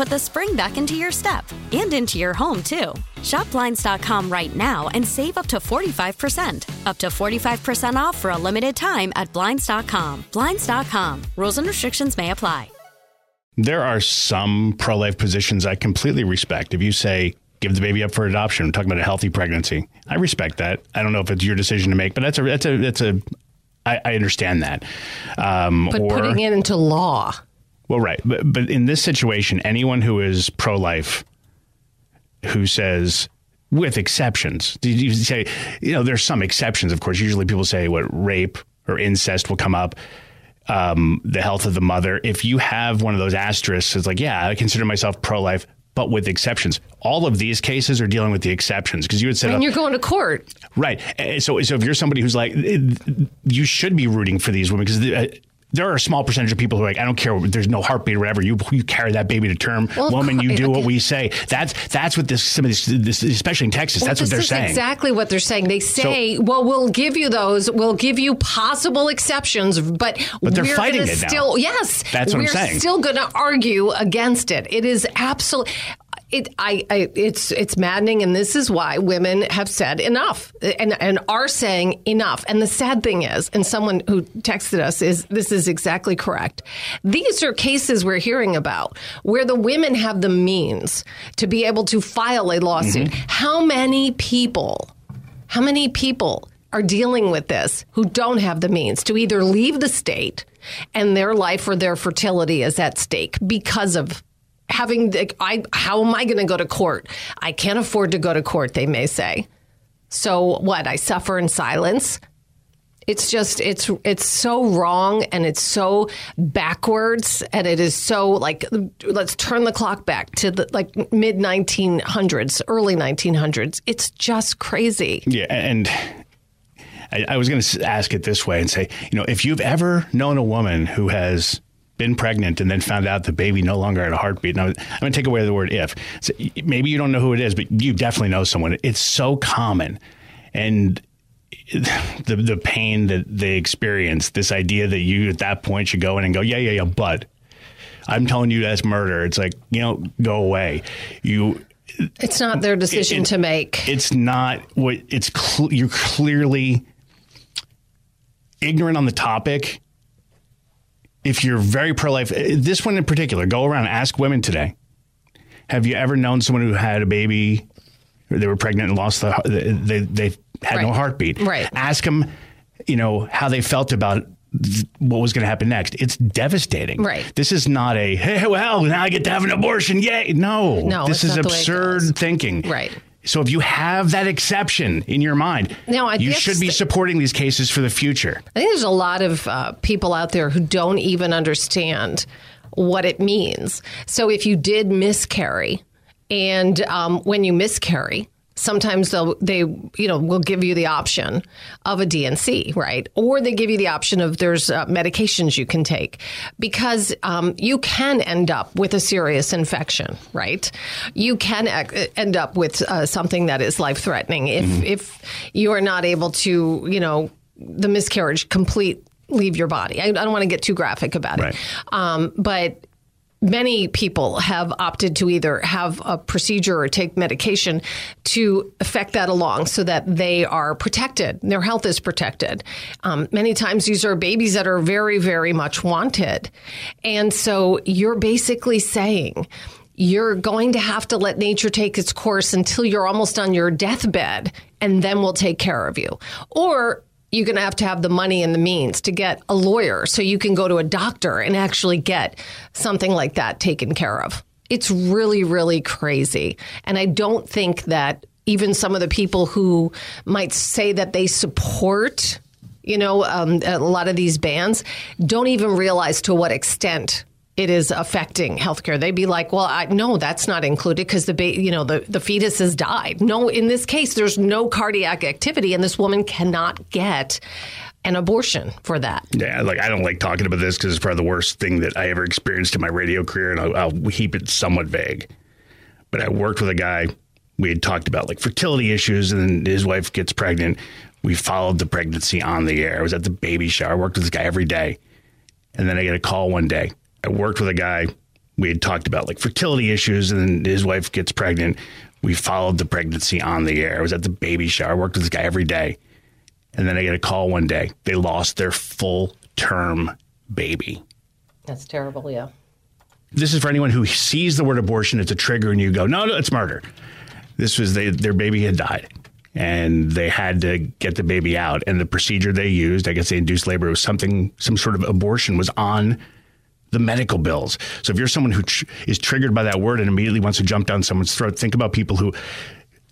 put the spring back into your step and into your home, too. Shop Blinds.com right now and save up to 45%. Up to 45% off for a limited time at Blinds.com. Blinds.com. Rules and restrictions may apply. There are some pro life positions I completely respect. If you say, give the baby up for adoption, I'm talking about a healthy pregnancy, I respect that. I don't know if it's your decision to make, but that's a, that's a, that's a, I, I understand that. Um, But or, putting it into law. Well, right. But, but in this situation, anyone who is pro life who says, with exceptions, did you say, you know, there's some exceptions, of course. Usually people say what rape or incest will come up, um, the health of the mother. If you have one of those asterisks, it's like, yeah, I consider myself pro life, but with exceptions. All of these cases are dealing with the exceptions because you had said, And you're going to court. Right. Uh, So, so if you're somebody who's like, uh, you should be rooting for these women because uh, there are a small percentage of people who are like, I don't care. There's no heartbeat or whatever. You you carry that baby to term, Well, woman. You do what we say. That's that's what this some of this, this especially in Texas. Well, that's what they're saying. Exactly what they're saying. They say, "Well, we'll give you those. We'll give you possible exceptions, but But they're we're fighting it now. yes, That's what I'm we're saying. still going to argue against it. It is absolutely." It, I, I, it's, it's maddening, and this is why women have said enough, and and are saying enough. And the sad thing is, and someone who texted us is this is exactly correct. These are cases we're hearing about where the women have the means to be able to file a lawsuit. Mm-hmm. How many people? How many people are dealing with this who don't have the means to either leave the state and their life or their fertility is at stake because of having the, I how am I going to go to court? I can't afford to go to court, they may say. So what? I suffer in silence. It's just it's it's so wrong and it's so backwards and it is so like let's turn the clock back to the like mid 1900s, early 1900s. It's just crazy. Yeah, and I, I was going to ask it this way and say, you know, if you've ever known a woman who has been pregnant and then found out the baby no longer had a heartbeat, and I was- I'm going to take away the word if. So maybe you don't know who it is, but you definitely know someone. It's so common, and the the pain that they experience, this idea that you at that point should go in and go, yeah, yeah, yeah, but I'm telling you that's murder. It's like you know, go away. You It's not their decision it- to make. it's not what it's cl- you're clearly ignorant on the topic if you're very pro-life uh, this one in particular go around and ask women today. Have you ever known someone who had a baby they were pregnant and lost the they they had no heartbeat? Right. ask them you know how they felt about what was going to happen next. It's devastating. Right. this is not a hey well now i get to have an abortion yay. No. No, this is not the way it absurd thinking. Right. So if you have that exception in your mind, Now, I you should be supporting these cases for the future. I think there's a lot of uh, people out there who don't even understand what it means. So if you did miscarry, and um, when you miscarry, sometimes they'll they you know will give you the option of a D&C, right? Or they give you the option of there's uh, medications you can take because um, you can end up with a serious infection, right? You can ac- end up with uh, something that is life threatening if if you are not able to you know the miscarriage complete leave your body. I, I don't want to get too graphic about Right. it, um, but many people have opted to either have a procedure or take medication to affect that along so that they are protected, their health is protected. Um, many times these are babies that are very, very much wanted. And so you're basically saying, you're going to have to let nature take its course until you're almost on your deathbed, and then we'll take care of you. Or you're going to have to have the money and the means to get a lawyer so you can go to a doctor and actually get something like that taken care of. It's really, really crazy. And I don't think that even some of the people who might say that they support, you know, um, a lot of these bans don't even realize to what extent it is affecting healthcare. They'd be like, "Well, I, no, that's not included because the ba- you know the the fetus has died." No, in this case, there's no cardiac activity, and this woman cannot get an abortion for that. Yeah, like I don't like talking about this because it's probably the worst thing that I ever experienced in my radio career, and I'll, I'll keep it somewhat vague. But I worked with a guy. We had talked about like fertility issues, and then his wife gets pregnant. We followed the pregnancy on the air. I was at the baby shower. I worked with this guy every day, and then I get a call one day I worked with a guy. We had talked about like fertility issues, and his wife gets pregnant. We followed the pregnancy on the air. I was at the baby shower. I worked with this guy every day. And then I get a call one day. They lost their full term baby. That's terrible, yeah. This is for anyone who sees the word abortion, it's a trigger, and you go, no, no, it's murder. This was they, their baby had died and they had to get the baby out. And the procedure they used, I guess they induced labor, was something, some sort of abortion was on the medical bills. So if you're someone who tr- is triggered by that word and immediately wants to jump down someone's throat, think about people who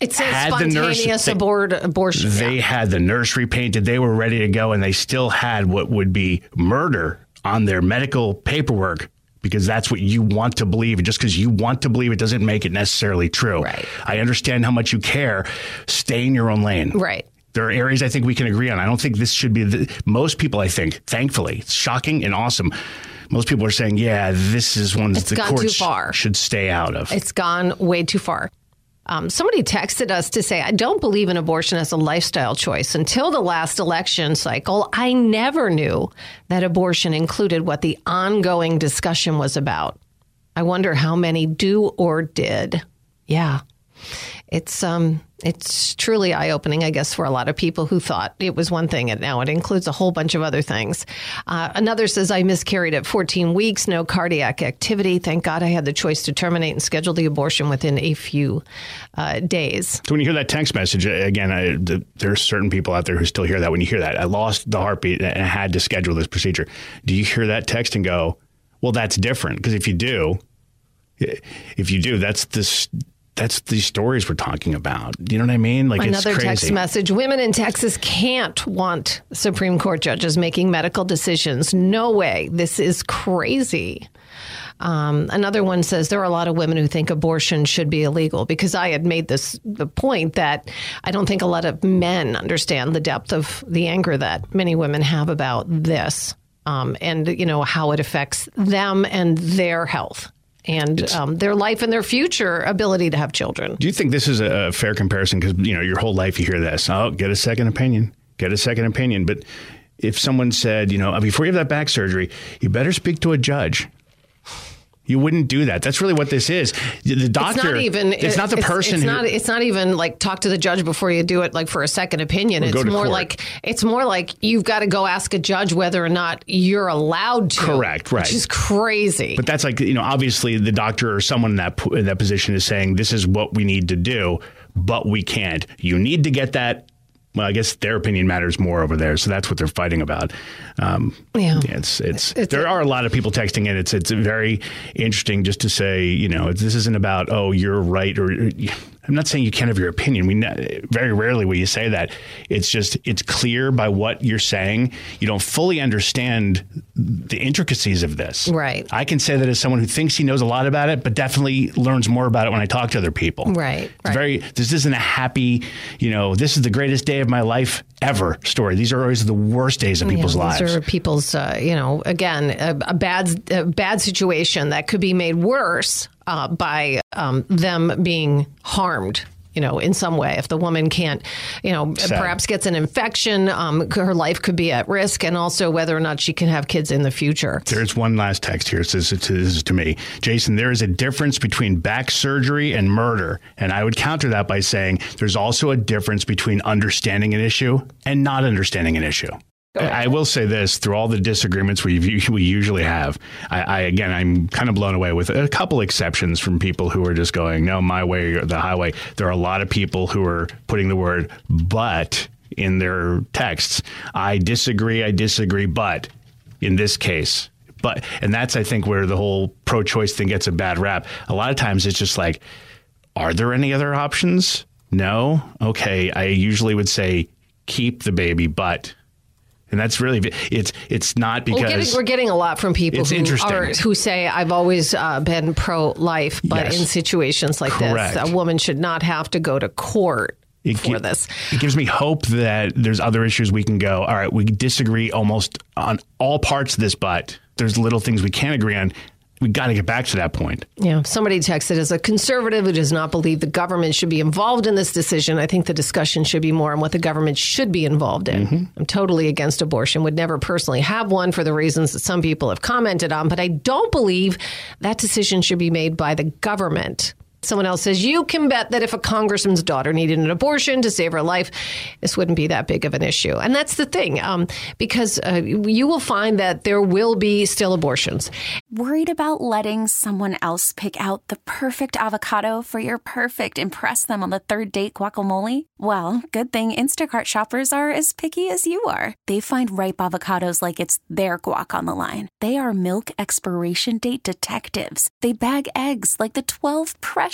it says had spontaneous the nurse, abort, abortion. They yeah. had the nursery painted. They were ready to go, and they still had what would be murder on their medical paperwork because that's what you want to believe. Just because you want to believe it doesn't make it necessarily true. Right. I understand how much you care. Stay in your own lane. Right. There are areas I think we can agree on. I don't think this should be the, most people. I think, thankfully, it's shocking and awesome most people are saying, yeah, this is one that the courts should stay out of. It's gone way too far. Um, somebody texted us to say, I don't believe in abortion as a lifestyle choice. Until the last election cycle, I never knew that abortion included what the ongoing discussion was about. I wonder how many do or did. Yeah. It's um it's truly eye opening, I guess, for a lot of people who thought it was one thing and now it includes a whole bunch of other things. Uh, another says, I miscarried at 14 weeks, no cardiac activity. Thank God I had the choice to terminate and schedule the abortion within a few uh, days. So when you hear that text message, again, I, the, there are certain people out there who still hear that. When you hear that, I lost the heartbeat and I had to schedule this procedure. Do you hear that text and go, well, that's different? Because if you do, if you do, that's this that's the stories we're talking about. You know what I mean? Like another text message: Women in Texas can't want Supreme Court judges making medical decisions. No way. This is crazy. Um, another one says there are a lot of women who think abortion should be illegal because I had made this the point that I don't think a lot of men understand the depth of the anger that many women have about this. Um, and you know how it affects them and their health and um, their life and their future ability to have children. Do you think this is a fair comparison? Because you know your whole life you hear this. Oh, get a second opinion. Get a second opinion. But if someone said, you know, before you have that back surgery, you better speak to a judge. You wouldn't do that. That's really what this is. The doctor. It's not even. It's not the it's, person. It's who, not. It's not even like talk to the judge before you do it. Like for a second opinion. It's more court. like. It's more like you've got to go ask a judge whether or not you're allowed to. Correct. Right. Which is crazy. But that's like you know obviously the doctor or someone in that in that position is saying this is what we need to do, but we can't. You need to get that well, I guess their opinion matters more over there, so that's what they're fighting about. Um, yeah, it's, it's, it's there a, are a lot of people texting in. It's it's very interesting just to say, you know, this isn't about oh you're right or I'm not saying you can't have your opinion. We very rarely will you say that. It's just it's clear by what you're saying. You don't fully understand the intricacies of this. Right. I can say that as someone who thinks he knows a lot about it, but definitely learns more about it when I talk to other people. Right. It's right. very. This isn't a happy. You know, this is the greatest day of my life ever story. These are always the worst days of people's yeah, lives. These are people's. Uh, you know, again, a, a bad a bad situation that could be made worse uh, by um, them being harmed you know, in some way. If the woman can't, you know, Sad. perhaps gets an infection, um, her life could be at risk, and also whether or not she can have kids in the future. There's one last text here. It says this is to me, Jason. There is a difference between back surgery and murder, and I would counter that by saying there's also a difference between understanding an issue and not understanding an issue. I will say this: through all the disagreements we we usually have, I, I again I'm kind of blown away with a couple exceptions from people who are just going, "No, my way or the highway." There are a lot of people who are putting the word "but" in their texts. I disagree. I disagree, but in this case, but and that's I think where the whole pro-choice thing gets a bad rap. A lot of times it's just like, are there any other options? No. Okay. I usually would say keep the baby, but and that's really it's it's not because We're getting, we're getting a lot from people It's who interesting. are who say I've always uh, been pro life, but Yes. in situations like Correct. this, a woman should not have to go to court it for gi- this. It gives me hope that there's other issues we can go. All right, we disagree almost on all parts of this, but there's little things we can't agree on. We got to get back to that point. Yeah, somebody texted as a conservative who does not believe the government should be involved in this decision. I think the discussion should be more on what the government should be involved in. Mm-hmm. I'm totally against abortion, would never personally have one for the reasons that some people have commented on, but I don't believe that decision should be made by the government. Someone else says, You can bet that if a congressman's daughter needed an abortion to save her life, this wouldn't be that big of an issue. And that's the thing, um, because uh, you will find that there will be still abortions. Worried about letting someone else pick out the perfect avocado for your perfect impress them on the third date guacamole? Well, good thing Instacart shoppers are as picky as you are. They find ripe avocados like it's their guac on the line. They are milk expiration date detectives. They bag eggs like the 12 precious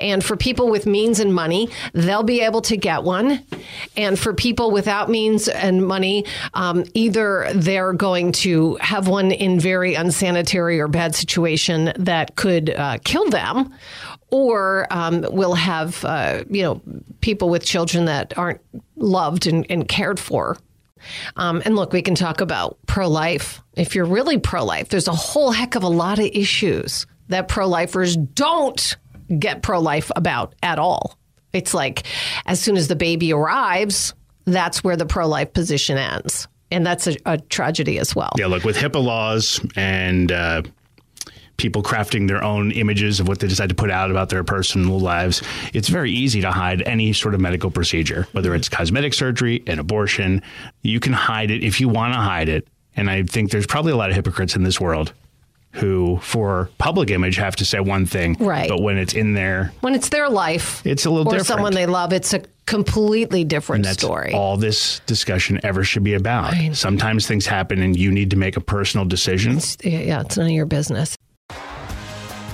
And for people with means and money, they'll be able to get one. And for people without means and money, um, either they're going to have one in very unsanitary or bad situation that could uh, kill them, or um, will have uh, you know people with children that aren't loved and, and cared for. Um, and look, we can talk about pro life. If you're really pro life, there's a whole heck of a lot of issues that pro lifers don't get pro life about at all. It's like as soon as the baby arrives, that's where the pro life position ends. And that's a, a tragedy as well. Yeah, look, with HIPAA laws and uh, people crafting their own images of what they decide to put out about their personal lives, it's very easy to hide any sort of medical procedure, whether it's cosmetic surgery, an abortion. You can hide it if you want to hide it. And I think there's probably a lot of hypocrites in this world who, for public image, have to say one thing. Right. But when it's in there, When it's their life, It's a little or different. someone they love, it's a completely different that's story. all this discussion ever should be about. Sometimes things happen and you need to make a personal decision. yeah, it's none of your business.